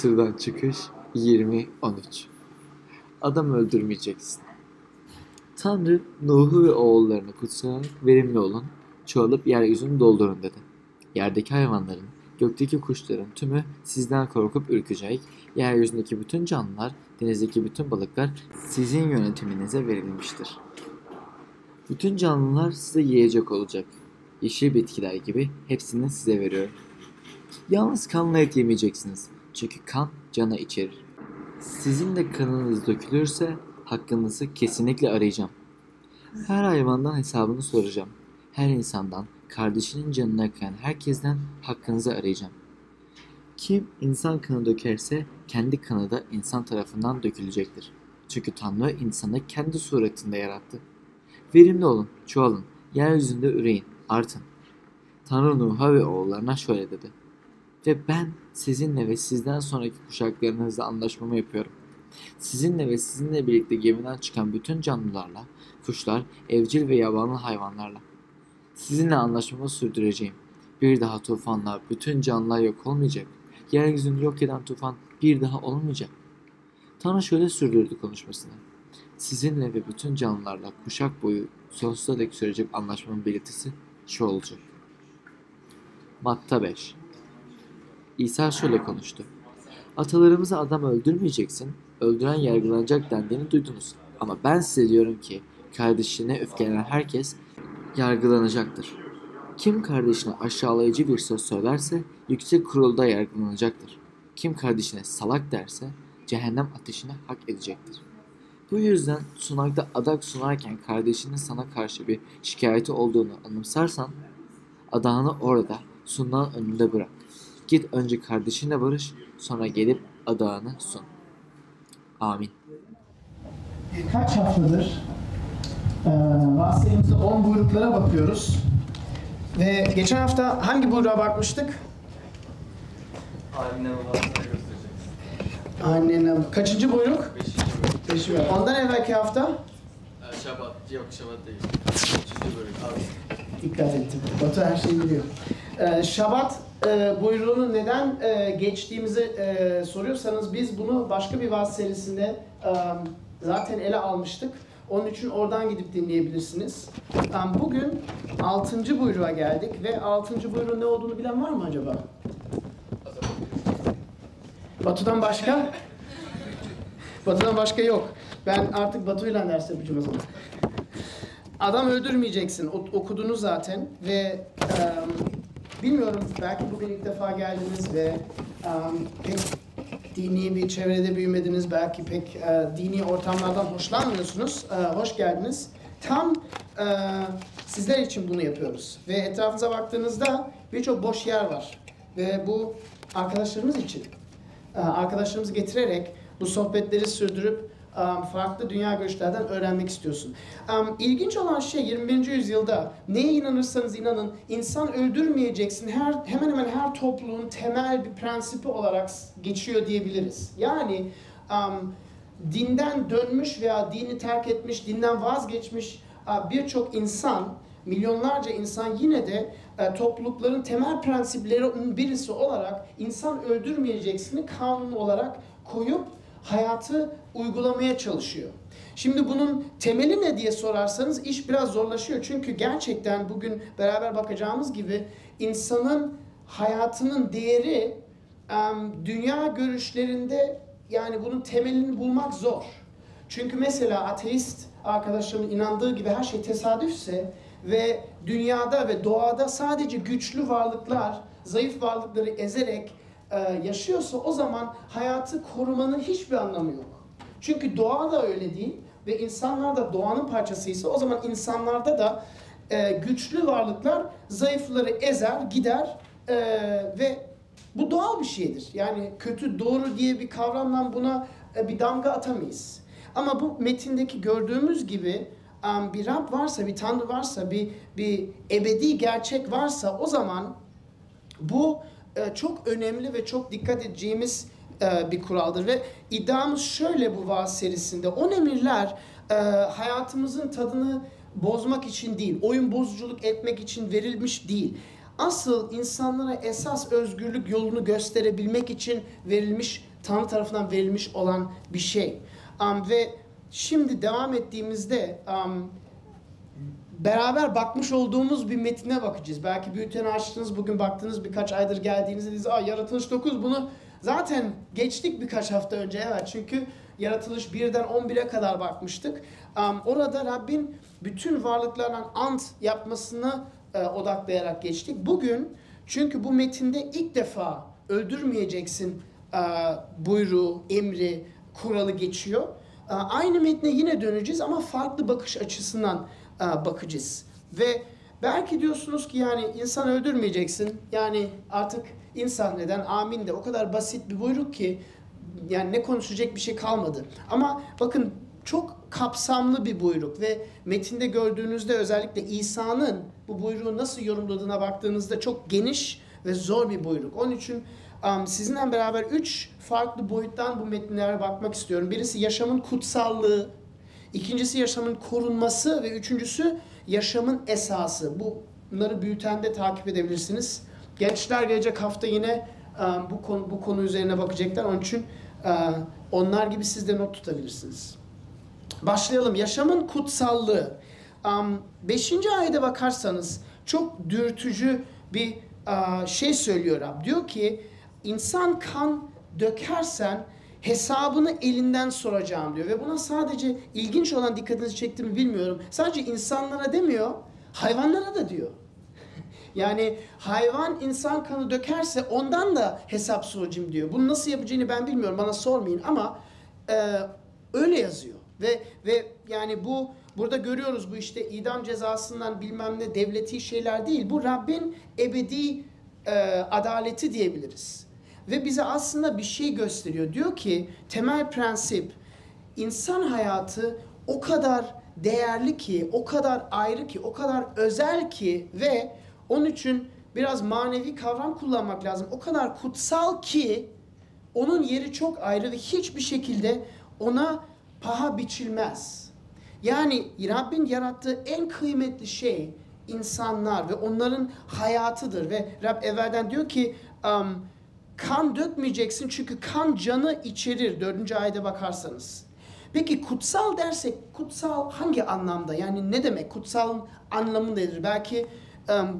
Mısır'dan çıkış 20-13 Adam öldürmeyeceksin. Tanrı Nuh'u ve oğullarını kutsayarak verimli olun, çoğalıp yeryüzünü doldurun dedi. Yerdeki hayvanların, gökteki kuşların tümü sizden korkup ürkecek, yeryüzündeki bütün canlılar, denizdeki bütün balıklar sizin yönetiminize verilmiştir. Bütün canlılar size yiyecek olacak. Yeşil bitkiler gibi hepsini size veriyorum. Yalnız kanlı et yemeyeceksiniz. Çünkü kan cana içerir. Sizin de kanınız dökülürse hakkınızı kesinlikle arayacağım. Her hayvandan hesabını soracağım. Her insandan, kardeşinin canına kıyan herkesten hakkınızı arayacağım. Kim insan kanı dökerse kendi kanı da insan tarafından dökülecektir. Çünkü Tanrı insanı kendi suretinde yarattı. Verimli olun, çoğalın, yeryüzünde üreyin, artın. Tanrı Nuh'a ve oğullarına şöyle dedi. Ve ben sizinle ve sizden sonraki kuşaklarınızla anlaşmamı yapıyorum. Sizinle ve sizinle birlikte gemiden çıkan bütün canlılarla, kuşlar, evcil ve yabanlı hayvanlarla. Sizinle anlaşmamı sürdüreceğim. Bir daha tufanla bütün canlılar yok olmayacak. Yeryüzünü yok eden tufan bir daha olmayacak. Tanrı şöyle sürdürdü konuşmasını. Sizinle ve bütün canlılarla kuşak boyu sonsuza dek sürecek anlaşmamın belirtisi şu olacak. Matta 5 İsa şöyle konuştu. Atalarımıza adam öldürmeyeceksin, öldüren yargılanacak dendiğini duydunuz. Ama ben size diyorum ki kardeşine öfkelenen herkes yargılanacaktır. Kim kardeşine aşağılayıcı bir söz söylerse yüksek kurulda yargılanacaktır. Kim kardeşine salak derse cehennem ateşine hak edecektir. Bu yüzden sunakta adak sunarken kardeşinin sana karşı bir şikayeti olduğunu anımsarsan adağını orada sunan önünde bırak. Git önce kardeşinle barış, sonra gelip adağını sun. Amin. Kaç haftadır e, bahsettiğimizde 10 buyruklara bakıyoruz. Ve geçen hafta hangi buyruğa bakmıştık? Haline babasına göstereceksin. Annene kaçıncı buyruk? Beşinci bölüm. Beşinci buyruk. Ondan evvelki hafta Ee, Şabat. Yok Şabat değil. Üçüncü bölüm. Abi. dikkat ettim. Batu her şeyi biliyor. E, Şabat e, buyruğunu neden e, geçtiğimizi e, soruyorsanız biz bunu başka bir vaaz serisinde e, zaten ele almıştık. Onun için oradan gidip dinleyebilirsiniz. E, bugün 6. buyruğa geldik ve 6. buyruğun ne olduğunu bilen var mı acaba? Batu'dan başka? Batu'dan başka yok. Ben artık Batu'yla ders yapacağım o zaman. Adam öldürmeyeceksin. O- okudunuz zaten ve em, bilmiyorum belki bugün ilk defa geldiniz ve em, pek dini bir çevrede büyümediniz. Belki pek e, dini ortamlardan hoşlanmıyorsunuz. E, hoş geldiniz. Tam e, sizler için bunu yapıyoruz. Ve etrafınıza baktığınızda birçok boş yer var. Ve bu arkadaşlarımız için. E, arkadaşlarımızı getirerek bu sohbetleri sürdürüp farklı dünya görüşlerden öğrenmek istiyorsun. E, İlginç olan şey 21. yüzyılda neye inanırsanız inanın insan öldürmeyeceksin her hemen hemen her topluluğun temel bir prensibi olarak geçiyor diyebiliriz. Yani dinden dönmüş veya dini terk etmiş, dinden vazgeçmiş birçok insan, milyonlarca insan yine de e, toplulukların temel prensiplerinin birisi olarak insan öldürmeyeceksini kanun olarak koyup hayatı uygulamaya çalışıyor. Şimdi bunun temeli ne diye sorarsanız iş biraz zorlaşıyor. Çünkü gerçekten bugün beraber bakacağımız gibi insanın hayatının değeri dünya görüşlerinde yani bunun temelini bulmak zor. Çünkü mesela ateist arkadaşlarımın inandığı gibi her şey tesadüfse ve dünyada ve doğada sadece güçlü varlıklar zayıf varlıkları ezerek yaşıyorsa o zaman hayatı korumanın hiçbir anlamı yok. Çünkü doğa da öyle değil ve insanlar da doğanın parçasıysa o zaman insanlarda da e, güçlü varlıklar zayıfları ezer, gider e, ve bu doğal bir şeydir. Yani kötü doğru diye bir kavramdan buna e, bir damga atamayız. Ama bu metindeki gördüğümüz gibi um, bir Rab varsa, bir Tanrı varsa, bir, bir ebedi gerçek varsa o zaman bu e, çok önemli ve çok dikkat edeceğimiz e, bir kuraldır. Ve iddiamız şöyle bu vaaz serisinde. On emirler e, hayatımızın tadını bozmak için değil, oyun bozuculuk etmek için verilmiş değil. Asıl insanlara esas özgürlük yolunu gösterebilmek için verilmiş Tanrı tarafından verilmiş olan bir şey. Ve şimdi devam ettiğimizde beraber bakmış olduğumuz bir metine bakacağız. Belki bülteni açtınız, bugün baktınız birkaç aydır geldiğinizde dediniz, aa yaratılış 9 bunu zaten geçtik birkaç hafta önce evet çünkü yaratılış 1'den 11'e kadar bakmıştık. Um, orada Rabbin bütün varlıklardan ant yapmasını e, odaklayarak geçtik. Bugün çünkü bu metinde ilk defa öldürmeyeceksin e, buyruğu, emri, kuralı geçiyor. E, aynı metne yine döneceğiz ama farklı bakış açısından e, bakacağız. Ve belki diyorsunuz ki yani insan öldürmeyeceksin. Yani artık insan neden? Amin de o kadar basit bir buyruk ki yani ne konuşacak bir şey kalmadı. Ama bakın çok kapsamlı bir buyruk ve metinde gördüğünüzde özellikle İsa'nın bu buyruğu nasıl yorumladığına baktığınızda çok geniş ve zor bir buyruk. Onun için um, sizinle beraber üç farklı boyuttan bu metinlere bakmak istiyorum. Birisi yaşamın kutsallığı, ikincisi yaşamın korunması ve üçüncüsü yaşamın esası. Bunları bültende takip edebilirsiniz. Gençler gelecek hafta yine um, bu konu, bu konu üzerine bakacaklar. Onun için uh, onlar gibi siz de not tutabilirsiniz. Başlayalım. Yaşamın kutsallığı. Beşinci ayete bakarsanız çok dürtücü bir uh, şey söylüyor Rab. Diyor ki insan kan dökersen hesabını elinden soracağım diyor. Ve buna sadece ilginç olan dikkatinizi çekti mi bilmiyorum. Sadece insanlara demiyor, hayvanlara da diyor. Yani hayvan insan kanı dökerse ondan da hesap soracağım diyor. Bunu nasıl yapacağını ben bilmiyorum. Bana sormayın ama e, öyle yazıyor. Ve ve yani bu burada görüyoruz bu işte idam cezasından bilmem ne devleti şeyler değil. Bu Rabbin ebedi e, adaleti diyebiliriz. Ve bize aslında bir şey gösteriyor. Diyor ki temel prensip insan hayatı o kadar değerli ki, o kadar ayrı ki, o kadar özel ki ve onun için biraz manevi kavram kullanmak lazım. O kadar kutsal ki onun yeri çok ayrı ve hiçbir şekilde ona paha biçilmez. Yani Rabbin yarattığı en kıymetli şey insanlar ve onların hayatıdır ve Rab evvelden diyor ki um, kan dökmeyeceksin çünkü kan canı içerir dördüncü ayda bakarsanız. Peki kutsal dersek kutsal hangi anlamda yani ne demek kutsalın anlamı nedir? Belki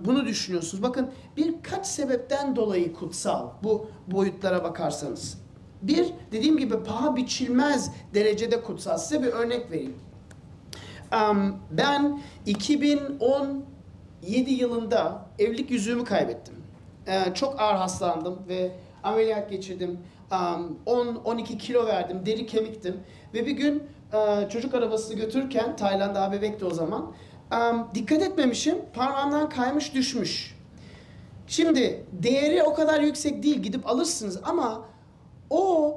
bunu düşünüyorsunuz. Bakın birkaç sebepten dolayı kutsal bu boyutlara bakarsanız. Bir, dediğim gibi paha biçilmez derecede kutsal. Size bir örnek vereyim. Ben 2017 yılında evlilik yüzüğümü kaybettim. Çok ağır hastalandım ve ameliyat geçirdim. Um, 10-12 kilo verdim, deri kemiktim. Ve bir gün e, çocuk arabası götürürken, Tayland'a bebekti o zaman, dikkat etmemişim, parmağımdan kaymış düşmüş. Şimdi değeri o kadar yüksek değil, gidip alırsınız ama o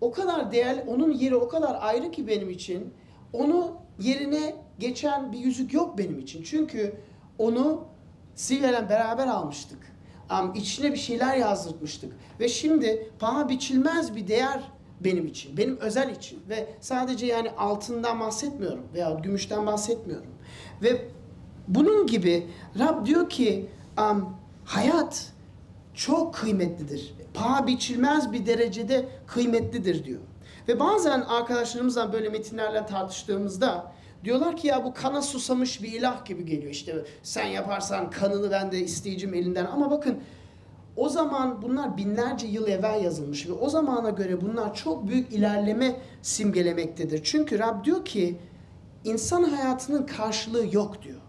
o kadar değerli, onun yeri o kadar ayrı ki benim için. Onu yerine geçen bir yüzük yok benim için. Çünkü onu Silve'yle beraber almıştık. Um, içine bir şeyler yazdırmıştık. Ve şimdi paha biçilmez bir değer benim için. Benim özel için. Ve sadece yani altından bahsetmiyorum veya gümüşten bahsetmiyorum. Ve bunun gibi Rab diyor ki um, hayat çok kıymetlidir. Paha biçilmez bir derecede kıymetlidir diyor. Ve bazen arkadaşlarımızla böyle metinlerle tartıştığımızda diyorlar ki ya bu kana susamış bir ilah gibi geliyor. İşte sen yaparsan kanını ben de isteyeceğim elinden. Ama bakın o zaman bunlar binlerce yıl evvel yazılmış ve o zamana göre bunlar çok büyük ilerleme simgelemektedir. Çünkü Rab diyor ki insan hayatının karşılığı yok diyor.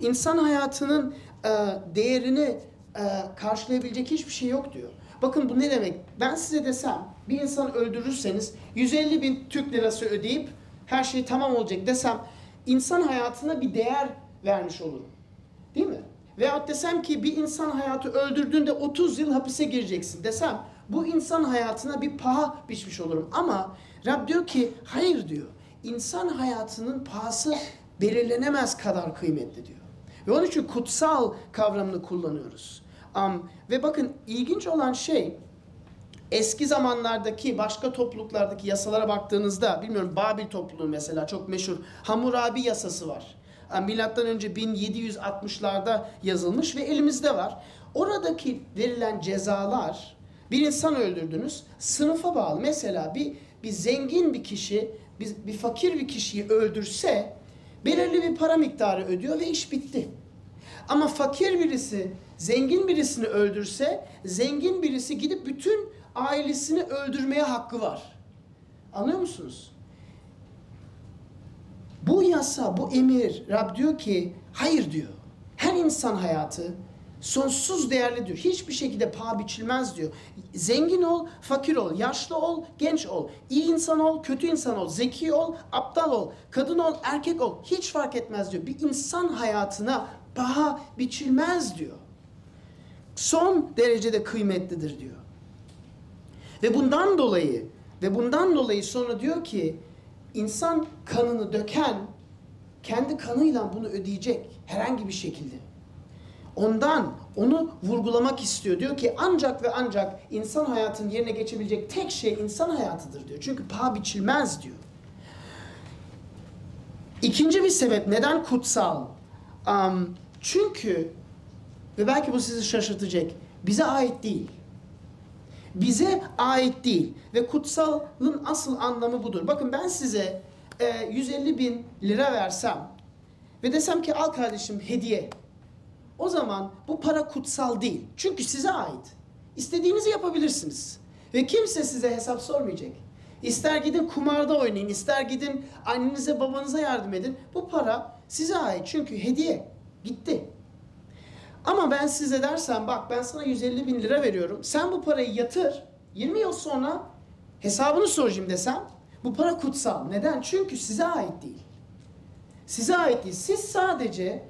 İnsan hayatının e, değerini e, karşılayabilecek hiçbir şey yok diyor. Bakın bu ne demek? Ben size desem bir insanı öldürürseniz 150 bin Türk lirası ödeyip her şey tamam olacak desem insan hayatına bir değer vermiş olurum. Değil mi? Veyahut desem ki bir insan hayatı öldürdüğünde 30 yıl hapise gireceksin desem bu insan hayatına bir paha biçmiş olurum. Ama Rab diyor ki hayır diyor. İnsan hayatının pahası belirlenemez kadar kıymetli diyor. Ve onun için kutsal kavramını kullanıyoruz. Um, ve bakın ilginç olan şey eski zamanlardaki başka topluluklardaki yasalara baktığınızda bilmiyorum Babil topluluğu mesela çok meşhur Hammurabi yasası var. Milattan önce 1760'larda yazılmış ve elimizde var. Oradaki verilen cezalar Bir insan öldürdünüz. Sınıfa bağlı. Mesela bir bir zengin bir kişi bir, bir fakir bir kişiyi öldürse belirli bir para miktarı ödüyor ve iş bitti. Ama fakir birisi zengin birisini öldürse zengin birisi gidip bütün ailesini öldürmeye hakkı var. Anlıyor musunuz? Bu yasa, bu emir Rab diyor ki hayır diyor. Her insan hayatı sonsuz değerli diyor. Hiçbir şekilde paha biçilmez diyor. Zengin ol, fakir ol, yaşlı ol, genç ol, iyi insan ol, kötü insan ol, zeki ol, aptal ol, kadın ol, erkek ol. Hiç fark etmez diyor. Bir insan hayatına paha biçilmez diyor. Son derecede kıymetlidir diyor. Ve bundan dolayı ve bundan dolayı sonra diyor ki insan kanını döken kendi kanıyla bunu ödeyecek herhangi bir şekilde. Ondan onu vurgulamak istiyor. Diyor ki ancak ve ancak insan hayatının yerine geçebilecek tek şey insan hayatıdır diyor. Çünkü paha biçilmez diyor. İkinci bir sebep neden kutsal? Um, çünkü ve belki bu sizi şaşırtacak. Bize ait değil. Bize ait değil. Ve kutsalın asıl anlamı budur. Bakın ben size e, 150 bin lira versem ve desem ki al kardeşim hediye. O zaman bu para kutsal değil. Çünkü size ait. İstediğinizi yapabilirsiniz. Ve kimse size hesap sormayacak. İster gidin kumarda oynayın, ister gidin annenize babanıza yardım edin. Bu para size ait çünkü hediye. Gitti. Ama ben size dersem bak ben sana 150 bin lira veriyorum. Sen bu parayı yatır. 20 yıl sonra hesabını soracağım desem bu para kutsal. Neden? Çünkü size ait değil. Size ait değil. Siz sadece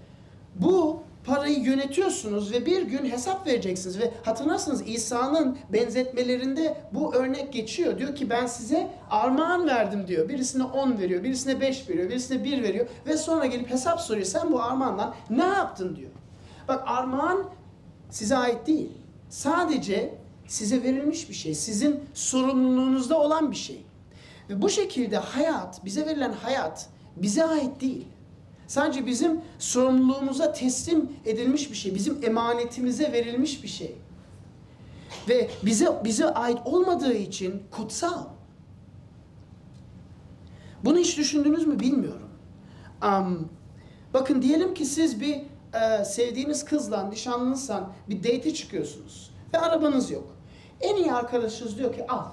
bu parayı yönetiyorsunuz ve bir gün hesap vereceksiniz ve hatırlarsınız İsa'nın benzetmelerinde bu örnek geçiyor. Diyor ki ben size armağan verdim diyor. Birisine 10 veriyor, birisine 5 veriyor, birisine 1 veriyor ve sonra gelip hesap soruyor. Sen bu armağanla ne yaptın diyor. Bak armağan size ait değil. Sadece size verilmiş bir şey. Sizin sorumluluğunuzda olan bir şey. Ve bu şekilde hayat, bize verilen hayat bize ait değil. Sadece bizim sorumluluğumuza teslim edilmiş bir şey. Bizim emanetimize verilmiş bir şey. Ve bize bize ait olmadığı için kutsal. Bunu hiç düşündünüz mü bilmiyorum. Um, bakın diyelim ki siz bir e, sevdiğiniz kızla, nişanlınızsan bir date çıkıyorsunuz ve arabanız yok. En iyi arkadaşınız diyor ki al,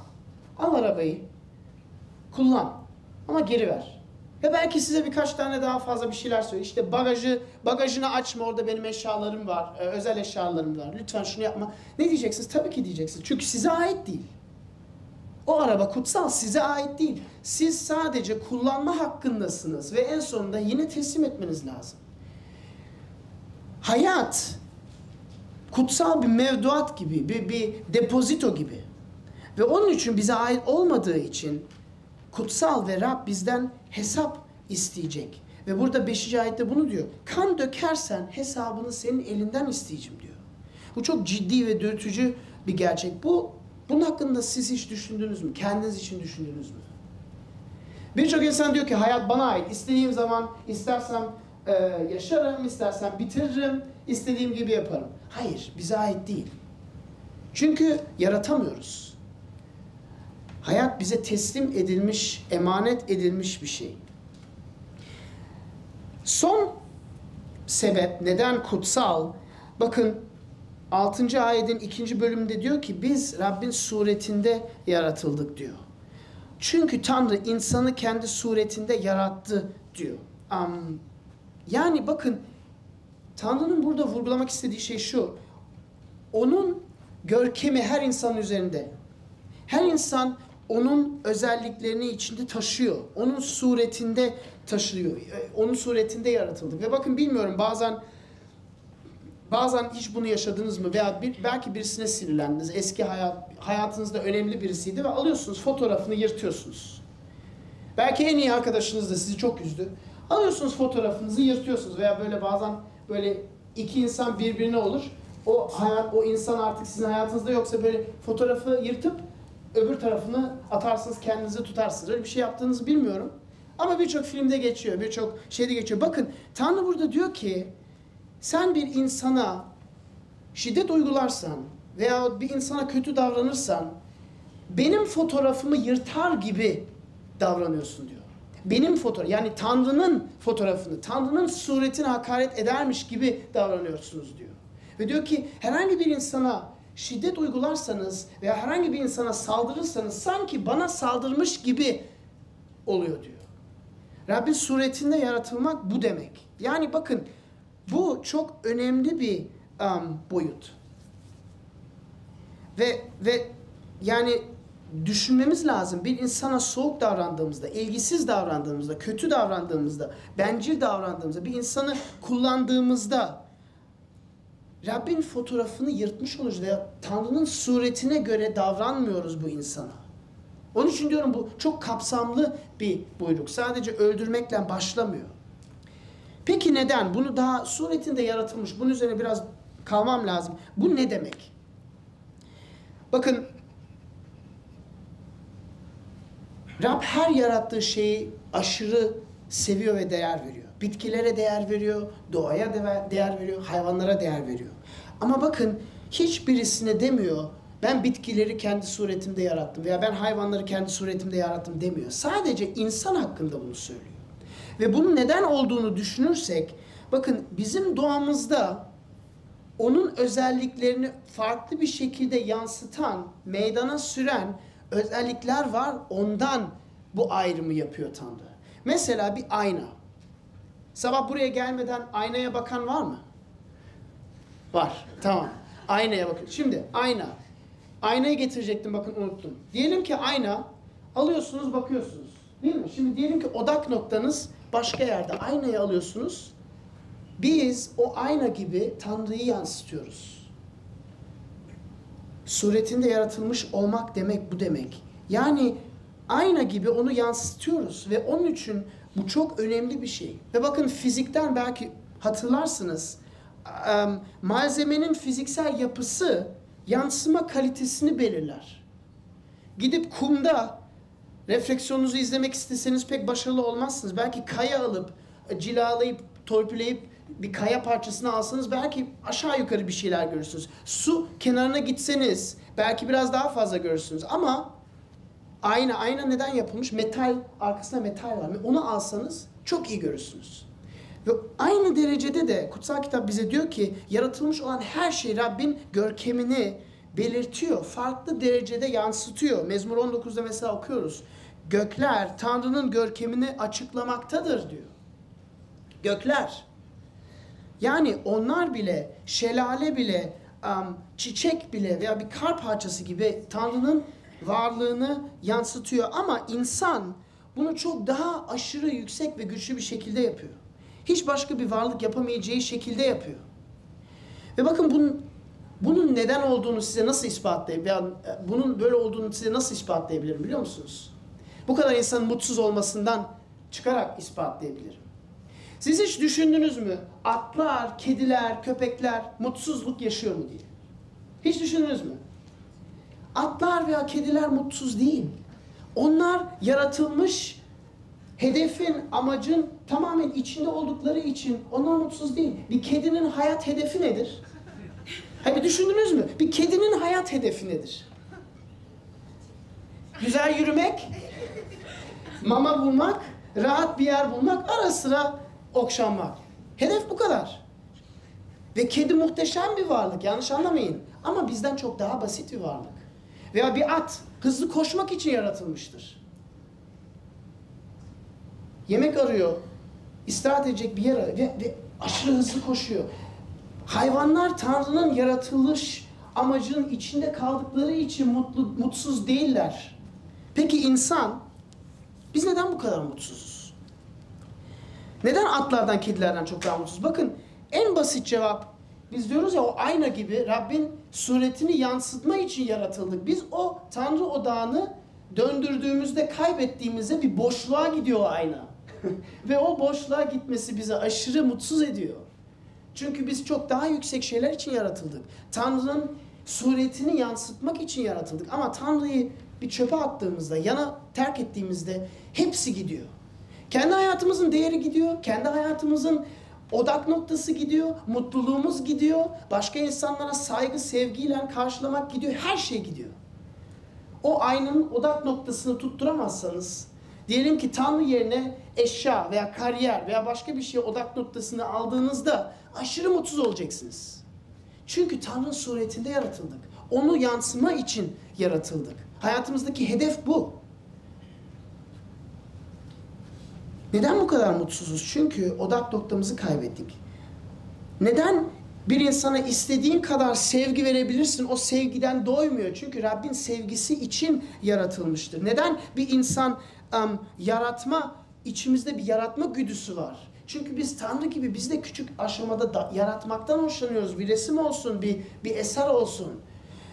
al arabayı, kullan ama geri ver. Ve belki size birkaç tane daha fazla bir şeyler söylüyor. İşte bagajı, bagajını açma orada benim eşyalarım var, özel eşyalarım var. Lütfen şunu yapma. Ne diyeceksiniz? Tabii ki diyeceksiniz. Çünkü size ait değil. O araba kutsal, size ait değil. Siz sadece kullanma hakkındasınız ve en sonunda yine teslim etmeniz lazım. Hayat kutsal bir mevduat gibi, bir, bir depozito gibi. Ve onun için bize ait olmadığı için kutsal ve Rab bizden hesap isteyecek. Ve burada 5. ayette bunu diyor. Kan dökersen hesabını senin elinden isteyeceğim diyor. Bu çok ciddi ve dürtücü bir gerçek. Bu bunun hakkında siz hiç düşündünüz mü? Kendiniz için düşündünüz mü? Birçok insan diyor ki hayat bana ait. İstediğim zaman istersem e, yaşarım, istersem bitiririm, istediğim gibi yaparım. Hayır, bize ait değil. Çünkü yaratamıyoruz. Hayat bize teslim edilmiş, emanet edilmiş bir şey. Son sebep neden kutsal? Bakın 6. ayetin 2. bölümünde diyor ki biz Rabbin suretinde yaratıldık diyor. Çünkü Tanrı insanı kendi suretinde yarattı diyor. Um, yani bakın Tanrı'nın burada vurgulamak istediği şey şu. Onun görkemi her insanın üzerinde. Her insan onun özelliklerini içinde taşıyor. Onun suretinde taşıyor. Onun suretinde yaratıldı. Ve bakın bilmiyorum bazen bazen hiç bunu yaşadınız mı veya bir, belki birisine sinirlendiniz. Eski hayat hayatınızda önemli birisiydi ve alıyorsunuz fotoğrafını yırtıyorsunuz. Belki en iyi arkadaşınız da sizi çok üzdü. Alıyorsunuz fotoğrafınızı yırtıyorsunuz veya böyle bazen böyle iki insan birbirine olur. O hayat o insan artık sizin hayatınızda yoksa böyle fotoğrafı yırtıp öbür tarafını atarsınız kendinizi tutarsınız. Öyle bir şey yaptığınızı bilmiyorum. Ama birçok filmde geçiyor, birçok şeyde geçiyor. Bakın Tanrı burada diyor ki sen bir insana şiddet uygularsan, veya bir insana kötü davranırsan benim fotoğrafımı yırtar gibi davranıyorsun diyor. Benim fotoğraf yani Tanrı'nın fotoğrafını, Tanrı'nın suretine hakaret edermiş gibi davranıyorsunuz diyor. Ve diyor ki herhangi bir insana şiddet uygularsanız veya herhangi bir insana saldırırsanız sanki bana saldırmış gibi oluyor diyor. Rabbin suretinde yaratılmak bu demek. Yani bakın bu çok önemli bir um, boyut. Ve ve yani düşünmemiz lazım. Bir insana soğuk davrandığımızda, ilgisiz davrandığımızda, kötü davrandığımızda, bencil davrandığımızda, bir insanı kullandığımızda Rabbin fotoğrafını yırtmış oluruz veya Tanrı'nın suretine göre davranmıyoruz bu insana. Onun için diyorum bu çok kapsamlı bir buyruk. Sadece öldürmekle başlamıyor. Peki neden? Bunu daha suretinde yaratılmış. Bunun üzerine biraz kalmam lazım. Bu ne demek? Bakın Rab her yarattığı şeyi aşırı seviyor ve değer veriyor. Bitkilere değer veriyor, doğaya değer veriyor, hayvanlara değer veriyor. Ama bakın hiçbirisine demiyor ben bitkileri kendi suretimde yarattım veya ben hayvanları kendi suretimde yarattım demiyor. Sadece insan hakkında bunu söylüyor. Ve bunun neden olduğunu düşünürsek bakın bizim doğamızda onun özelliklerini farklı bir şekilde yansıtan, meydana süren özellikler var. Ondan bu ayrımı yapıyor Tanrı. Mesela bir ayna. Sabah buraya gelmeden aynaya bakan var mı? Var. Tamam. Aynaya bakın. Şimdi ayna. Aynayı getirecektim bakın unuttum. Diyelim ki ayna alıyorsunuz bakıyorsunuz. Değil mi? Şimdi diyelim ki odak noktanız başka yerde. Aynayı alıyorsunuz. Biz o ayna gibi Tanrı'yı yansıtıyoruz. Suretinde yaratılmış olmak demek bu demek. Yani ayna gibi onu yansıtıyoruz ve onun için bu çok önemli bir şey. Ve bakın fizikten belki hatırlarsınız. Malzemenin fiziksel yapısı yansıma kalitesini belirler. Gidip kumda refleksiyonunuzu izlemek isteseniz pek başarılı olmazsınız. Belki kaya alıp cilalayıp torpileyip bir kaya parçasını alsanız belki aşağı yukarı bir şeyler görürsünüz. Su kenarına gitseniz belki biraz daha fazla görürsünüz ama ayna ayna neden yapılmış? Metal arkasında metal var. Onu alsanız çok iyi görürsünüz. Ve aynı derecede de kutsal kitap bize diyor ki yaratılmış olan her şey Rabbin görkemini belirtiyor. Farklı derecede yansıtıyor. Mezmur 19'da mesela okuyoruz. Gökler Tanrı'nın görkemini açıklamaktadır diyor. Gökler. Yani onlar bile, şelale bile, um, çiçek bile veya bir kar parçası gibi Tanrı'nın varlığını yansıtıyor. Ama insan bunu çok daha aşırı yüksek ve güçlü bir şekilde yapıyor. Hiç başka bir varlık yapamayacağı şekilde yapıyor. Ve bakın bunun, bunun neden olduğunu size nasıl ispatlayayım veya bunun böyle olduğunu size nasıl ispatlayabilirim biliyor musunuz? Bu kadar insanın mutsuz olmasından çıkarak ispatlayabilirim. Siz hiç düşündünüz mü? Atlar, kediler, köpekler mutsuzluk yaşıyor mu diye. Hiç düşündünüz mü? Atlar veya kediler mutsuz değil. Onlar yaratılmış hedefin, amacın tamamen içinde oldukları için onlar mutsuz değil. Bir kedinin hayat hedefi nedir? Ha bir düşündünüz mü? Bir kedinin hayat hedefi nedir? Güzel yürümek, mama bulmak, rahat bir yer bulmak, ara sıra okşanmak. Hedef bu kadar. Ve kedi muhteşem bir varlık yanlış anlamayın. Ama bizden çok daha basit bir varlık. Veya bir at hızlı koşmak için yaratılmıştır. Yemek arıyor, istirahat edecek bir yer arıyor ve, ve aşırı hızlı koşuyor. Hayvanlar Tanrı'nın yaratılış amacının içinde kaldıkları için mutlu, mutsuz değiller. Peki insan, biz neden bu kadar mutsuzuz? Neden atlardan, kedilerden çok daha mutsuz? Bakın en basit cevap, biz diyoruz ya o ayna gibi Rabbin suretini yansıtma için yaratıldık. Biz o Tanrı odağını döndürdüğümüzde kaybettiğimizde bir boşluğa gidiyor ayna. Ve o boşluğa gitmesi bizi aşırı mutsuz ediyor. Çünkü biz çok daha yüksek şeyler için yaratıldık. Tanrı'nın suretini yansıtmak için yaratıldık. Ama Tanrı'yı bir çöpe attığımızda, yana terk ettiğimizde hepsi gidiyor. Kendi hayatımızın değeri gidiyor. Kendi hayatımızın Odak noktası gidiyor, mutluluğumuz gidiyor, başka insanlara saygı, sevgiyle karşılamak gidiyor, her şey gidiyor. O aynanın odak noktasını tutturamazsanız, diyelim ki Tanrı yerine eşya veya kariyer veya başka bir şeye odak noktasını aldığınızda aşırı mutsuz olacaksınız. Çünkü Tanrı'nın suretinde yaratıldık. Onu yansıma için yaratıldık. Hayatımızdaki hedef bu. Neden bu kadar mutsuzuz? Çünkü odak noktamızı kaybettik. Neden bir insana istediğin kadar sevgi verebilirsin, o sevgiden doymuyor. Çünkü Rabbin sevgisi için yaratılmıştır. Neden bir insan um, yaratma, içimizde bir yaratma güdüsü var. Çünkü biz Tanrı gibi biz de küçük aşamada da, yaratmaktan hoşlanıyoruz. Bir resim olsun, bir, bir eser olsun.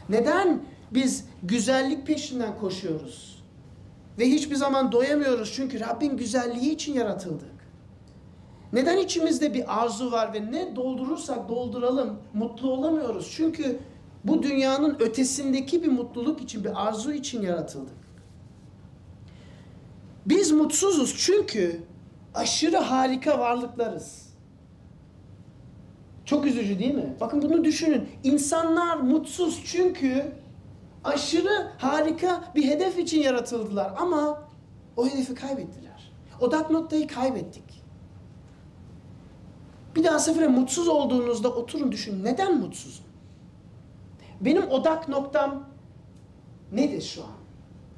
Neden biz güzellik peşinden koşuyoruz? Ve hiçbir zaman doyamıyoruz çünkü Rabbin güzelliği için yaratıldık. Neden içimizde bir arzu var ve ne doldurursak dolduralım mutlu olamıyoruz? Çünkü bu dünyanın ötesindeki bir mutluluk için, bir arzu için yaratıldık. Biz mutsuzuz çünkü aşırı harika varlıklarız. Çok üzücü değil mi? Bakın bunu düşünün. İnsanlar mutsuz çünkü aşırı harika bir hedef için yaratıldılar ama o hedefi kaybettiler. Odak noktayı kaybettik. Bir daha sefere mutsuz olduğunuzda oturun düşün. Neden mutsuzum? Benim odak noktam nedir şu an?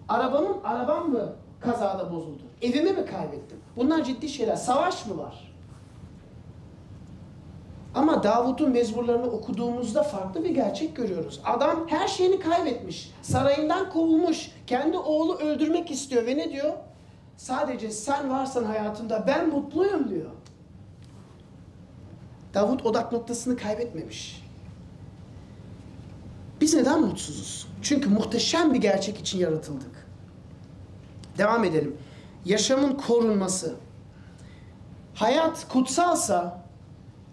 Arabamın arabam mı kazada bozuldu? Evimi mi kaybettim? Bunlar ciddi şeyler. Savaş mı var? Ama Davut'un mezmurlarını okuduğumuzda farklı bir gerçek görüyoruz. Adam her şeyini kaybetmiş. Sarayından kovulmuş. Kendi oğlu öldürmek istiyor ve ne diyor? Sadece sen varsan hayatımda ben mutluyum diyor. Davut odak noktasını kaybetmemiş. Biz neden mutsuzuz? Çünkü muhteşem bir gerçek için yaratıldık. Devam edelim. Yaşamın korunması. Hayat kutsalsa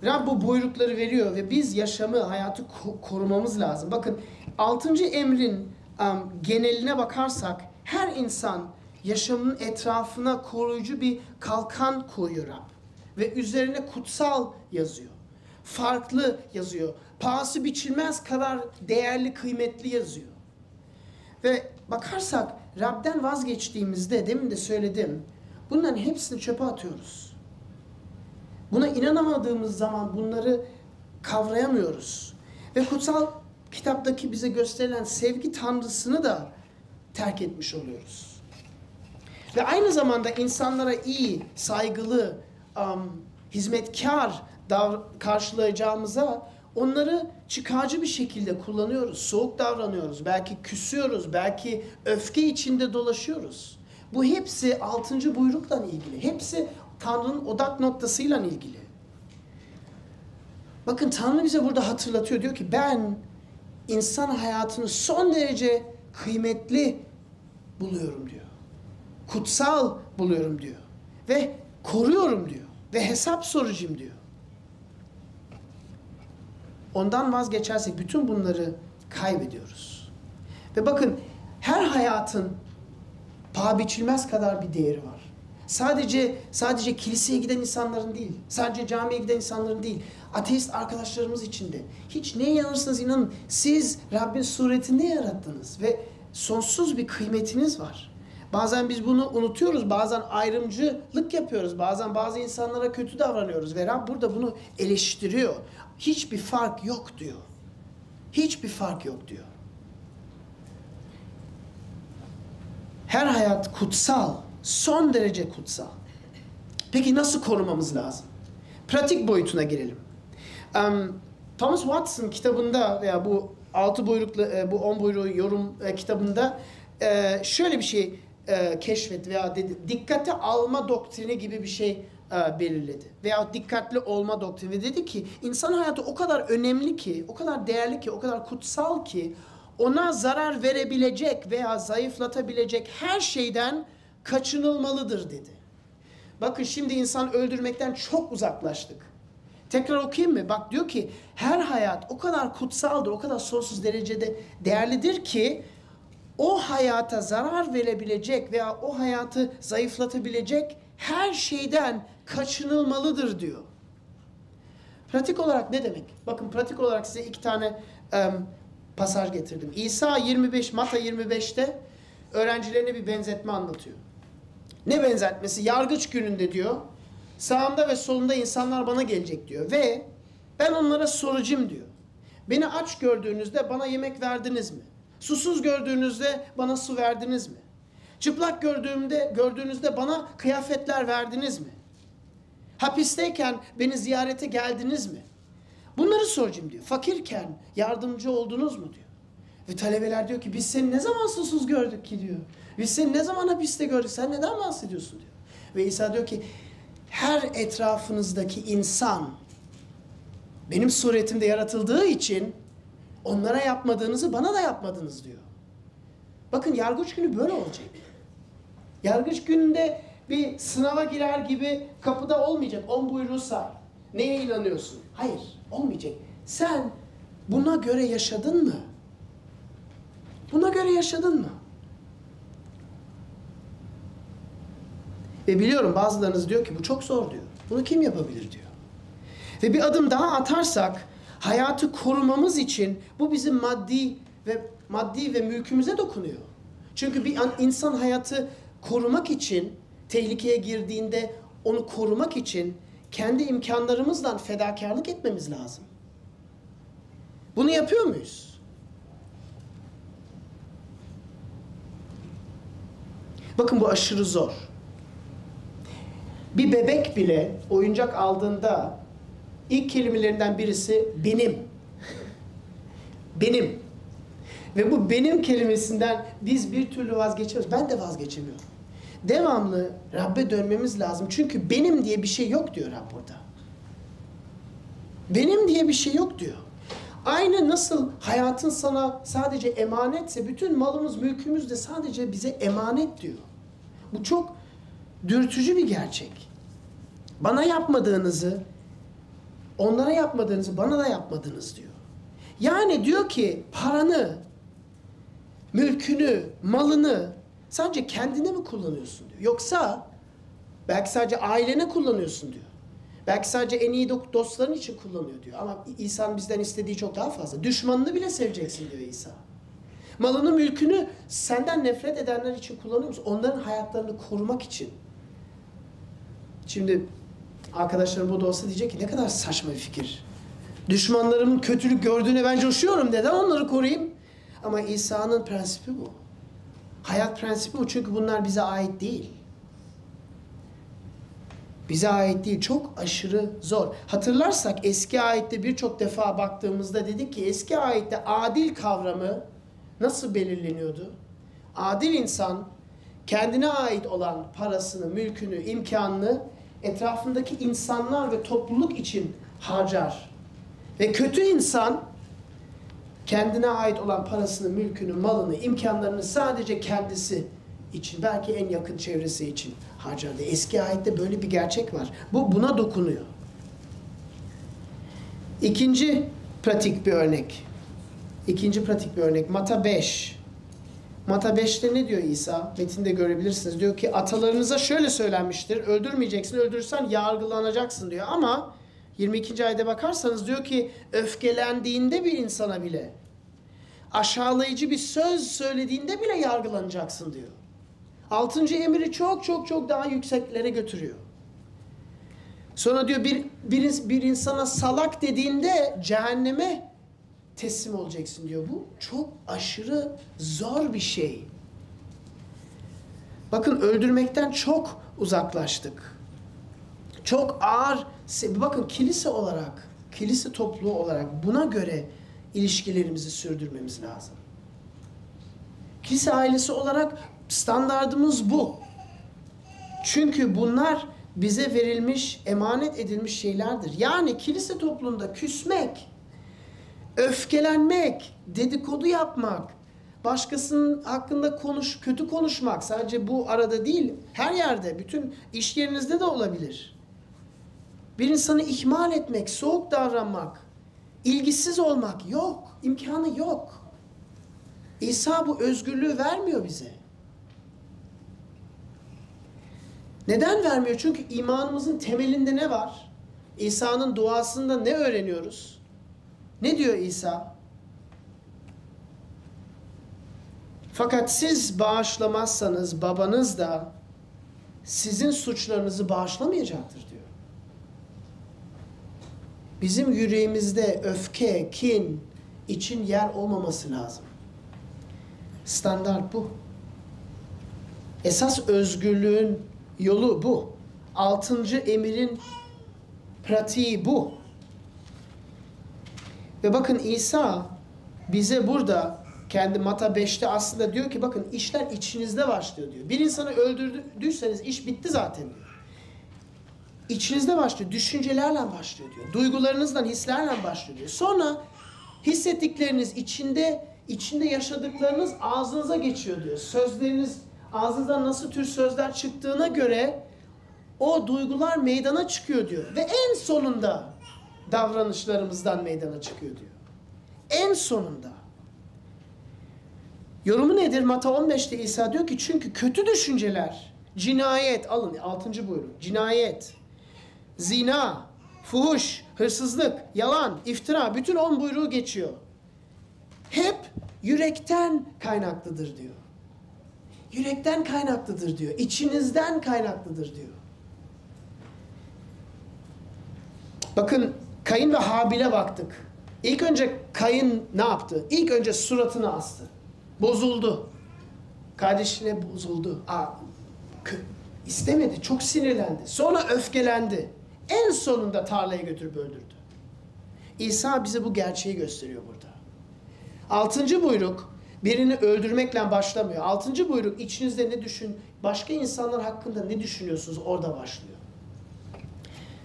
Rab bu buyrukları veriyor ve biz yaşamı, hayatı korumamız lazım. Bakın 6. emrin um, geneline bakarsak her insan yaşamının etrafına koruyucu bir kalkan koyuyor Rab. Ve üzerine kutsal yazıyor. Farklı yazıyor. Pahası biçilmez kadar değerli, kıymetli yazıyor. Ve bakarsak Rab'den vazgeçtiğimizde demin de söyledim. Bunların hepsini çöpe atıyoruz. Buna inanamadığımız zaman bunları kavrayamıyoruz. Ve kutsal kitaptaki bize gösterilen sevgi tanrısını da terk etmiş oluyoruz. Ve aynı zamanda insanlara iyi, saygılı, um, hizmetkar dav- karşılayacağımıza onları çıkarcı bir şekilde kullanıyoruz. Soğuk davranıyoruz. Belki küsüyoruz. Belki öfke içinde dolaşıyoruz. Bu hepsi 6. buyrukla ilgili. Hepsi Tanrı'nın odak noktasıyla ilgili. Bakın Tanrı bize burada hatırlatıyor. Diyor ki ben insan hayatını son derece kıymetli buluyorum diyor. Kutsal buluyorum diyor. Ve koruyorum diyor. Ve hesap soracağım diyor. Ondan vazgeçersek bütün bunları kaybediyoruz. Ve bakın her hayatın paha biçilmez kadar bir değeri var. Sadece sadece kiliseye giden insanların değil, sadece camiye giden insanların değil, ateist arkadaşlarımız için de. Hiç neye inanırsanız inanın, siz Rabbin suretinde yarattınız ve sonsuz bir kıymetiniz var. Bazen biz bunu unutuyoruz, bazen ayrımcılık yapıyoruz, bazen bazı insanlara kötü davranıyoruz ve Rab burada bunu eleştiriyor. Hiçbir fark yok diyor. Hiçbir fark yok diyor. Her hayat kutsal, son derece kutsal. Peki nasıl korumamız lazım? Pratik boyutuna girelim. Um, Thomas Watson kitabında veya bu altı buyruklu, e, bu on buyruğu yorum e, kitabında e, şöyle bir şey keşfetti veya dedi, dikkate alma doktrini gibi bir şey belirledi. Veya dikkatli olma doktrini. Ve dedi ki insan hayatı o kadar önemli ki, o kadar değerli ki, o kadar kutsal ki ona zarar verebilecek veya zayıflatabilecek her şeyden kaçınılmalıdır dedi. Bakın şimdi insan öldürmekten çok uzaklaştık. Tekrar okuyayım mı? Bak diyor ki her hayat o kadar kutsaldır, o kadar sonsuz derecede değerlidir ki o hayata zarar verebilecek veya o hayatı zayıflatabilecek her şeyden kaçınılmalıdır diyor. Pratik olarak ne demek? Bakın pratik olarak size iki tane em, pasaj getirdim. İsa 25, Mata 25'te öğrencilerine bir benzetme anlatıyor. Ne benzetmesi? Yargıç gününde diyor. Sağımda ve solumda insanlar bana gelecek diyor. Ve ben onlara soracağım diyor. Beni aç gördüğünüzde bana yemek verdiniz mi? Susuz gördüğünüzde bana su verdiniz mi? Çıplak gördüğümde gördüğünüzde bana kıyafetler verdiniz mi? Hapisteyken beni ziyarete geldiniz mi? Bunları soracağım diyor. Fakirken yardımcı oldunuz mu diyor. Ve talebeler diyor ki biz seni ne zaman susuz gördük ki diyor. Biz seni ne zaman hapiste gördük sen neden bahsediyorsun diyor. Ve İsa diyor ki her etrafınızdaki insan benim suretimde yaratıldığı için onlara yapmadığınızı bana da yapmadınız diyor. Bakın yargıç günü böyle olacak. Yargıç gününde bir sınava girer gibi kapıda olmayacak. On buyruğu say. Neye inanıyorsun? Hayır, olmayacak. Sen buna göre yaşadın mı? Buna göre yaşadın mı? Ve biliyorum bazılarınız diyor ki bu çok zor diyor. Bunu kim yapabilir diyor. Ve bir adım daha atarsak hayatı korumamız için bu bizim maddi ve maddi ve mülkümüze dokunuyor. Çünkü bir an- insan hayatı korumak için tehlikeye girdiğinde onu korumak için kendi imkanlarımızdan fedakarlık etmemiz lazım. Bunu yapıyor muyuz? Bakın bu aşırı zor. Bir bebek bile oyuncak aldığında ilk kelimelerinden birisi benim. Benim. Ve bu benim kelimesinden biz bir türlü vazgeçemiyoruz. Ben de vazgeçemiyorum. Devamlı Rabbe dönmemiz lazım. Çünkü benim diye bir şey yok diyor Rab burada. Benim diye bir şey yok diyor. Aynı nasıl hayatın sana sadece emanetse bütün malımız mülkümüz de sadece bize emanet diyor. Bu çok dürtücü bir gerçek. Bana yapmadığınızı onlara yapmadığınızı bana da yapmadınız diyor. Yani diyor ki paranı, mülkünü, malını sadece kendine mi kullanıyorsun diyor. Yoksa belki sadece ailene kullanıyorsun diyor. Belki sadece en iyi do- dostların için kullanıyor diyor. Ama İsa'nın bizden istediği çok daha fazla. Düşmanını bile seveceksin diyor İsa. Malını, mülkünü senden nefret edenler için kullanıyor musun? Onların hayatlarını korumak için. Şimdi arkadaşlarım bu da olsa diyecek ki ne kadar saçma bir fikir. Düşmanlarımın kötülük gördüğüne ben coşuyorum. Neden onları koruyayım? Ama İsa'nın prensibi bu. Hayat prensibi bu. Çünkü bunlar bize ait değil. Bize ait değil. Çok aşırı zor. Hatırlarsak eski ayette birçok defa baktığımızda dedik ki eski ayette adil kavramı nasıl belirleniyordu? Adil insan kendine ait olan parasını, mülkünü, imkanını etrafındaki insanlar ve topluluk için harcar. Ve kötü insan kendine ait olan parasını, mülkünü, malını, imkanlarını sadece kendisi için, belki en yakın çevresi için harcardı. Eski ayette böyle bir gerçek var. Bu buna dokunuyor. İkinci pratik bir örnek. İkinci pratik bir örnek. Mata 5. Mata 5'te ne diyor İsa? Metinde görebilirsiniz. Diyor ki atalarınıza şöyle söylenmiştir. Öldürmeyeceksin, öldürürsen yargılanacaksın diyor. Ama 22. ayda bakarsanız diyor ki öfkelendiğinde bir insana bile aşağılayıcı bir söz söylediğinde bile yargılanacaksın diyor. Altıncı emri çok çok çok daha yükseklere götürüyor. Sonra diyor bir, bir, bir insana salak dediğinde cehenneme teslim olacaksın diyor. Bu çok aşırı zor bir şey. Bakın öldürmekten çok uzaklaştık. Çok ağır, bakın kilise olarak, kilise topluluğu olarak buna göre ilişkilerimizi sürdürmemiz lazım. Kilise ailesi olarak standardımız bu. Çünkü bunlar bize verilmiş, emanet edilmiş şeylerdir. Yani kilise toplumunda küsmek, öfkelenmek, dedikodu yapmak, başkasının hakkında konuş, kötü konuşmak sadece bu arada değil, her yerde, bütün iş yerinizde de olabilir. Bir insanı ihmal etmek, soğuk davranmak, ilgisiz olmak yok, imkanı yok. İsa bu özgürlüğü vermiyor bize. Neden vermiyor? Çünkü imanımızın temelinde ne var? İsa'nın duasında ne öğreniyoruz? Ne diyor İsa? Fakat siz bağışlamazsanız babanız da sizin suçlarınızı bağışlamayacaktır diyor. Bizim yüreğimizde öfke, kin için yer olmaması lazım. Standart bu. Esas özgürlüğün yolu bu. Altıncı emirin pratiği bu. Ve bakın İsa bize burada kendi Mata 5'te aslında diyor ki bakın işler içinizde başlıyor diyor. Bir insanı öldürdüyseniz iş bitti zaten diyor. İçinizde başlıyor. Düşüncelerle başlıyor diyor. Duygularınızla, hislerle başlıyor diyor. Sonra hissettikleriniz içinde içinde yaşadıklarınız ağzınıza geçiyor diyor. Sözleriniz ağzınızdan nasıl tür sözler çıktığına göre o duygular meydana çıkıyor diyor. Ve en sonunda davranışlarımızdan meydana çıkıyor diyor. En sonunda. Yorumu nedir? Mata 15'te İsa diyor ki çünkü kötü düşünceler, cinayet, alın 6. buyurun. Cinayet, zina, fuhuş, hırsızlık, yalan, iftira, bütün on buyruğu geçiyor. Hep yürekten kaynaklıdır diyor. Yürekten kaynaklıdır diyor. İçinizden kaynaklıdır diyor. Bakın Kayın ve Habil'e baktık. İlk önce Kayın ne yaptı? İlk önce suratını astı. Bozuldu. Kardeşine bozuldu. Aa, istemedi. Çok sinirlendi. Sonra öfkelendi. En sonunda tarlaya götürüp öldürdü. İsa bize bu gerçeği gösteriyor burada. Altıncı buyruk birini öldürmekle başlamıyor. Altıncı buyruk içinizde ne düşün, başka insanlar hakkında ne düşünüyorsunuz orada başlıyor.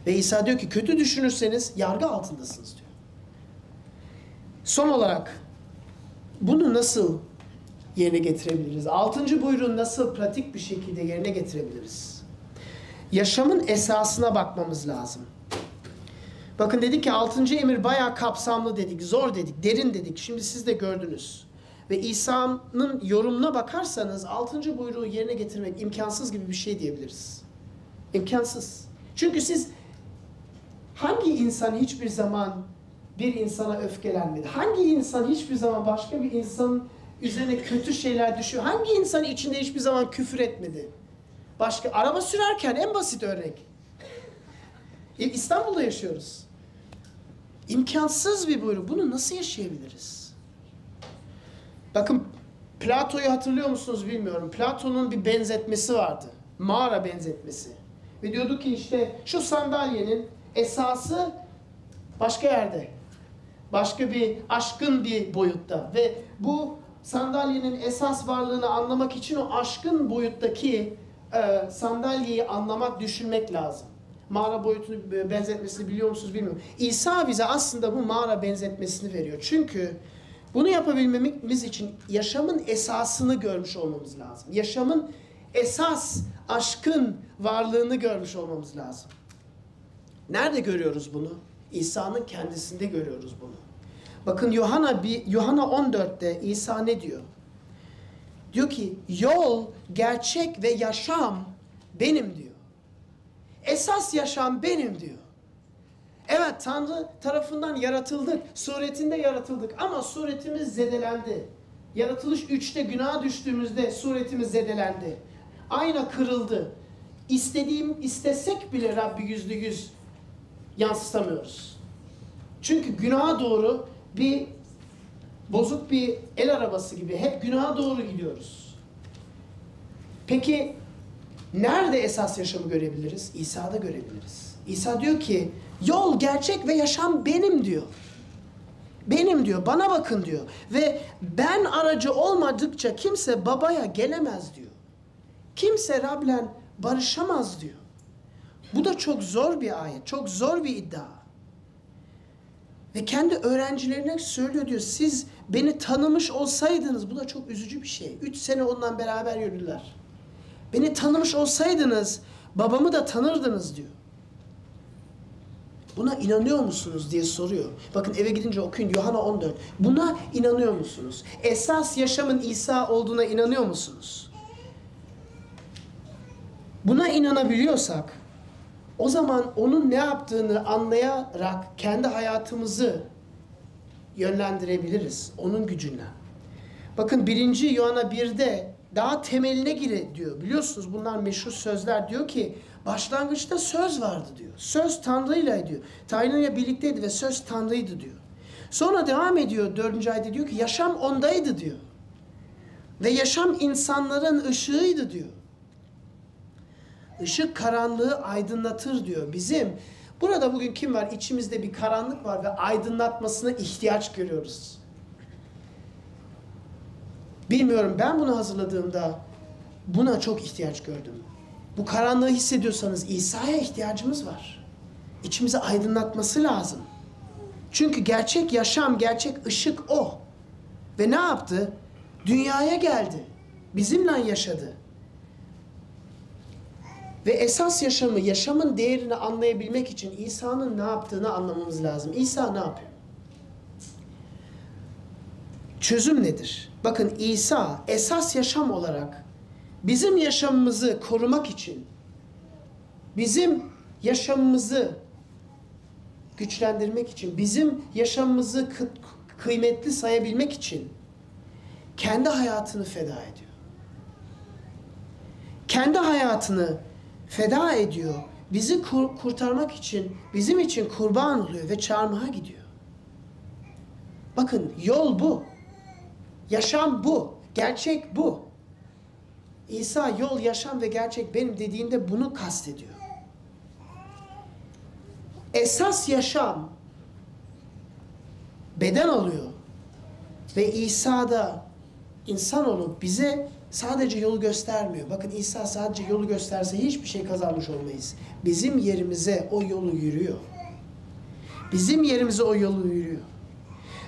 Ve İsa diyor ki kötü düşünürseniz yargı altındasınız diyor. Son olarak bunu nasıl yerine getirebiliriz? Altıncı buyruğu nasıl pratik bir şekilde yerine getirebiliriz? Yaşamın esasına bakmamız lazım. Bakın dedik ki altıncı emir bayağı kapsamlı dedik, zor dedik, derin dedik. Şimdi siz de gördünüz. Ve İsa'nın yorumuna bakarsanız altıncı buyruğu yerine getirmek imkansız gibi bir şey diyebiliriz. İmkansız. Çünkü siz hangi insan hiçbir zaman bir insana öfkelenmedi? Hangi insan hiçbir zaman başka bir insanın üzerine kötü şeyler düşüyor? Hangi insan içinde hiçbir zaman küfür etmedi? Başka araba sürerken en basit örnek. İstanbul'da yaşıyoruz. İmkansız bir buyruk. Bunu nasıl yaşayabiliriz? Bakın Plato'yu hatırlıyor musunuz bilmiyorum. Platon'un bir benzetmesi vardı. Mağara benzetmesi. Ve diyordu ki işte şu sandalyenin esası başka yerde. Başka bir aşkın bir boyutta. Ve bu sandalyenin esas varlığını anlamak için o aşkın boyuttaki e, sandalyeyi anlamak, düşünmek lazım. Mağara boyutunu benzetmesini biliyor musunuz bilmiyorum. İsa bize aslında bu mağara benzetmesini veriyor. Çünkü bunu yapabilmemiz için yaşamın esasını görmüş olmamız lazım. Yaşamın esas aşkın varlığını görmüş olmamız lazım. Nerede görüyoruz bunu? İsa'nın kendisinde görüyoruz bunu. Bakın Yohana Yohana 14'te İsa ne diyor? Diyor ki yol, gerçek ve yaşam benim diyor. Esas yaşam benim diyor. Evet Tanrı tarafından yaratıldık. Suretinde yaratıldık ama suretimiz zedelendi. Yaratılış 3'te günaha düştüğümüzde suretimiz zedelendi. Ayna kırıldı. İstediğim istesek bile Rabbi yüzde yüz yansıtamıyoruz. Çünkü günaha doğru bir bozuk bir el arabası gibi hep günaha doğru gidiyoruz. Peki nerede esas yaşamı görebiliriz? İsa'da görebiliriz. İsa diyor ki yol, gerçek ve yaşam benim diyor. Benim diyor, bana bakın diyor. Ve ben aracı olmadıkça kimse babaya gelemez diyor. Kimse Rab'le barışamaz diyor. Bu da çok zor bir ayet, çok zor bir iddia. Ve kendi öğrencilerine söylüyor diyor, siz beni tanımış olsaydınız, bu da çok üzücü bir şey. Üç sene ondan beraber yürüdüler. Beni tanımış olsaydınız, babamı da tanırdınız diyor. Buna inanıyor musunuz diye soruyor. Bakın eve gidince okuyun Yohana 14. Buna inanıyor musunuz? Esas yaşamın İsa olduğuna inanıyor musunuz? Buna inanabiliyorsak o zaman onun ne yaptığını anlayarak kendi hayatımızı yönlendirebiliriz onun gücüyle. Bakın 1. Yohana 1'de daha temeline gire diyor. Biliyorsunuz bunlar meşhur sözler. Diyor ki başlangıçta söz vardı diyor. Söz Tanrı'yla diyor. Tanrı'yla birlikteydi ve söz Tanrı'ydı diyor. Sonra devam ediyor 4. ayda diyor ki yaşam ondaydı diyor. Ve yaşam insanların ışığıydı diyor. Işık karanlığı aydınlatır diyor. Bizim burada bugün kim var? İçimizde bir karanlık var ve aydınlatmasına ihtiyaç görüyoruz. Bilmiyorum ben bunu hazırladığımda buna çok ihtiyaç gördüm. Bu karanlığı hissediyorsanız İsa'ya ihtiyacımız var. İçimizi aydınlatması lazım. Çünkü gerçek yaşam, gerçek ışık o. Ve ne yaptı? Dünyaya geldi. Bizimle yaşadı. Ve esas yaşamı, yaşamın değerini anlayabilmek için İsa'nın ne yaptığını anlamamız lazım. İsa ne yapıyor? Çözüm nedir? Bakın İsa esas yaşam olarak bizim yaşamımızı korumak için, bizim yaşamımızı güçlendirmek için, bizim yaşamımızı kı- kıymetli sayabilmek için kendi hayatını feda ediyor. Kendi hayatını feda ediyor. Bizi kur- kurtarmak için, bizim için kurban oluyor ve çarmıha gidiyor. Bakın yol bu. Yaşam bu. Gerçek bu. İsa yol, yaşam ve gerçek benim dediğinde bunu kastediyor. Esas yaşam beden alıyor. Ve İsa da insan olup bize sadece yolu göstermiyor. Bakın İsa sadece yolu gösterse hiçbir şey kazanmış olmayız. Bizim yerimize o yolu yürüyor. Bizim yerimize o yolu yürüyor.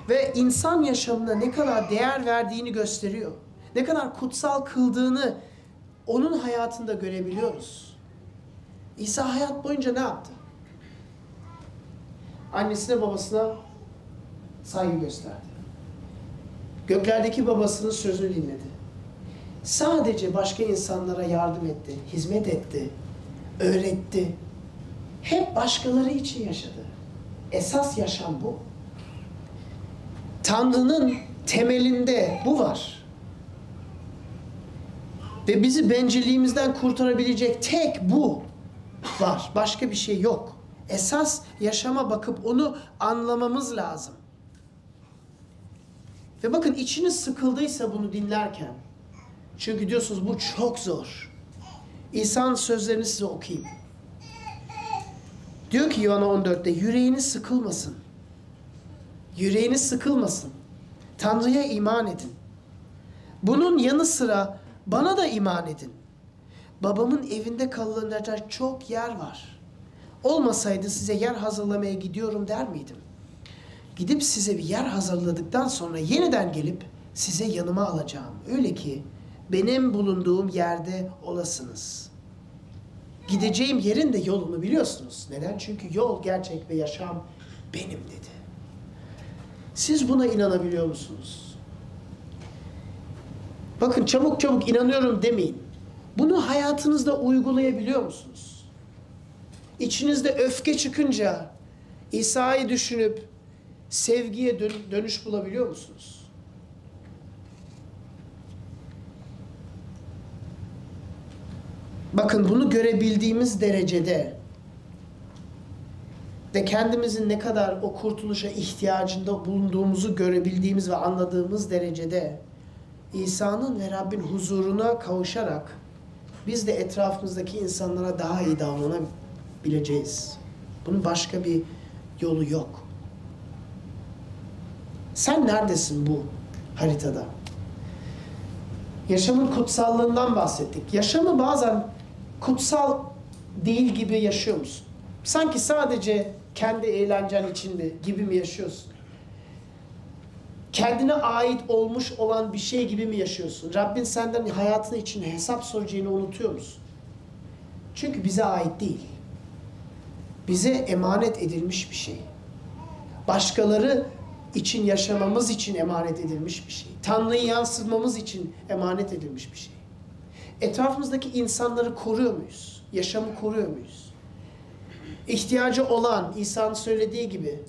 Ve insan yaşamına ne kadar değer verdiğini gösteriyor. Ne kadar kutsal kıldığını onun hayatında görebiliyoruz. İsa hayat boyunca ne yaptı? Annesine babasına saygı gösterdi. Göklerdeki babasının sözünü dinledi. Sadece başka insanlara yardım etti, hizmet etti, öğretti. Hep başkaları için yaşadı. Esas yaşam bu. Tanrı'nın temelinde bu var. Ve bizi bencilliğimizden kurtarabilecek tek bu var. Başka bir şey yok. Esas yaşama bakıp onu anlamamız lazım. Ve bakın içiniz sıkıldıysa bunu dinlerken, çünkü diyorsunuz bu çok zor. İsa'nın sözlerini size okuyayım. Diyor ki Yuhanna 14'te yüreğiniz sıkılmasın. Yüreğiniz sıkılmasın. Tanrı'ya iman edin. Bunun yanı sıra bana da iman edin. Babamın evinde kalınacak çok yer var. Olmasaydı size yer hazırlamaya gidiyorum der miydim? Gidip size bir yer hazırladıktan sonra yeniden gelip size yanıma alacağım. Öyle ki benim bulunduğum yerde olasınız. Gideceğim yerin de yolunu biliyorsunuz. Neden? Çünkü yol, gerçek ve yaşam benim dedi. Siz buna inanabiliyor musunuz? Bakın çabuk çabuk inanıyorum demeyin. Bunu hayatınızda uygulayabiliyor musunuz? İçinizde öfke çıkınca İsa'yı düşünüp sevgiye dön- dönüş bulabiliyor musunuz? Bakın bunu görebildiğimiz derecede ve kendimizin ne kadar o kurtuluşa ihtiyacında bulunduğumuzu görebildiğimiz ve anladığımız derecede İsa'nın ve Rabbin huzuruna kavuşarak biz de etrafımızdaki insanlara daha iyi davranabileceğiz. Bunun başka bir yolu yok. Sen neredesin bu haritada? Yaşamın kutsallığından bahsettik. Yaşamı bazen kutsal değil gibi yaşıyor musun? Sanki sadece kendi eğlencen içinde gibi mi yaşıyorsun? Kendine ait olmuş olan bir şey gibi mi yaşıyorsun? Rabbin senden hayatın için hesap soracağını unutuyor musun? Çünkü bize ait değil. Bize emanet edilmiş bir şey. Başkaları için yaşamamız için emanet edilmiş bir şey. Tanrı'yı yansıtmamız için emanet edilmiş bir şey. Etrafımızdaki insanları koruyor muyuz? Yaşamı koruyor muyuz? ihtiyacı olan İsa'nın söylediği gibi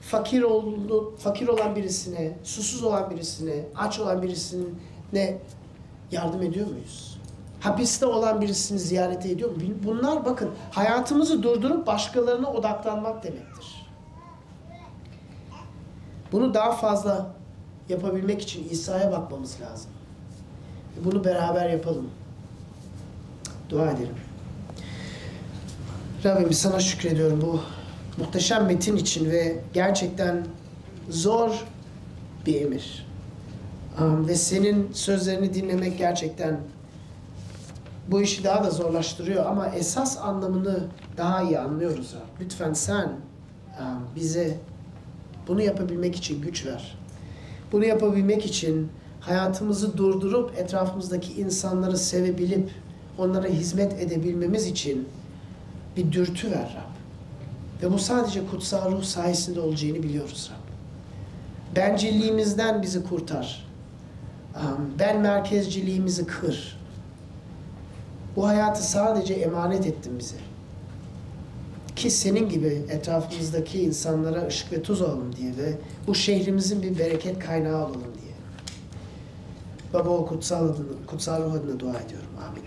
fakir oldu, fakir olan birisine, susuz olan birisine, aç olan birisine yardım ediyor muyuz? Hapiste olan birisini ziyaret ediyor mu? Bunlar bakın hayatımızı durdurup başkalarına odaklanmak demektir. Bunu daha fazla yapabilmek için İsa'ya bakmamız lazım. Bunu beraber yapalım. Dua edelim. Rabbim sana şükrediyorum bu muhteşem metin için ve gerçekten zor bir emir. Um, ve senin sözlerini dinlemek gerçekten bu işi daha da zorlaştırıyor ama esas anlamını daha iyi anlıyoruz. Rab. Lütfen sen um, bize bunu yapabilmek için güç ver. Bunu yapabilmek için hayatımızı durdurup etrafımızdaki insanları sevebilip onlara hizmet edebilmemiz için bir dürtü ver Rab. Ve bu sadece kutsal ruh sayesinde olacağını biliyoruz Rab. Bencilliğimizden bizi kurtar. Ben merkezciliğimizi kır. Bu hayatı sadece emanet ettin bize. Ki senin gibi etrafımızdaki insanlara ışık ve tuz olalım diye ve bu şehrimizin bir bereket kaynağı olalım diye. Baba o kutsal adını, kutsal ruh adına dua ediyorum. Amin.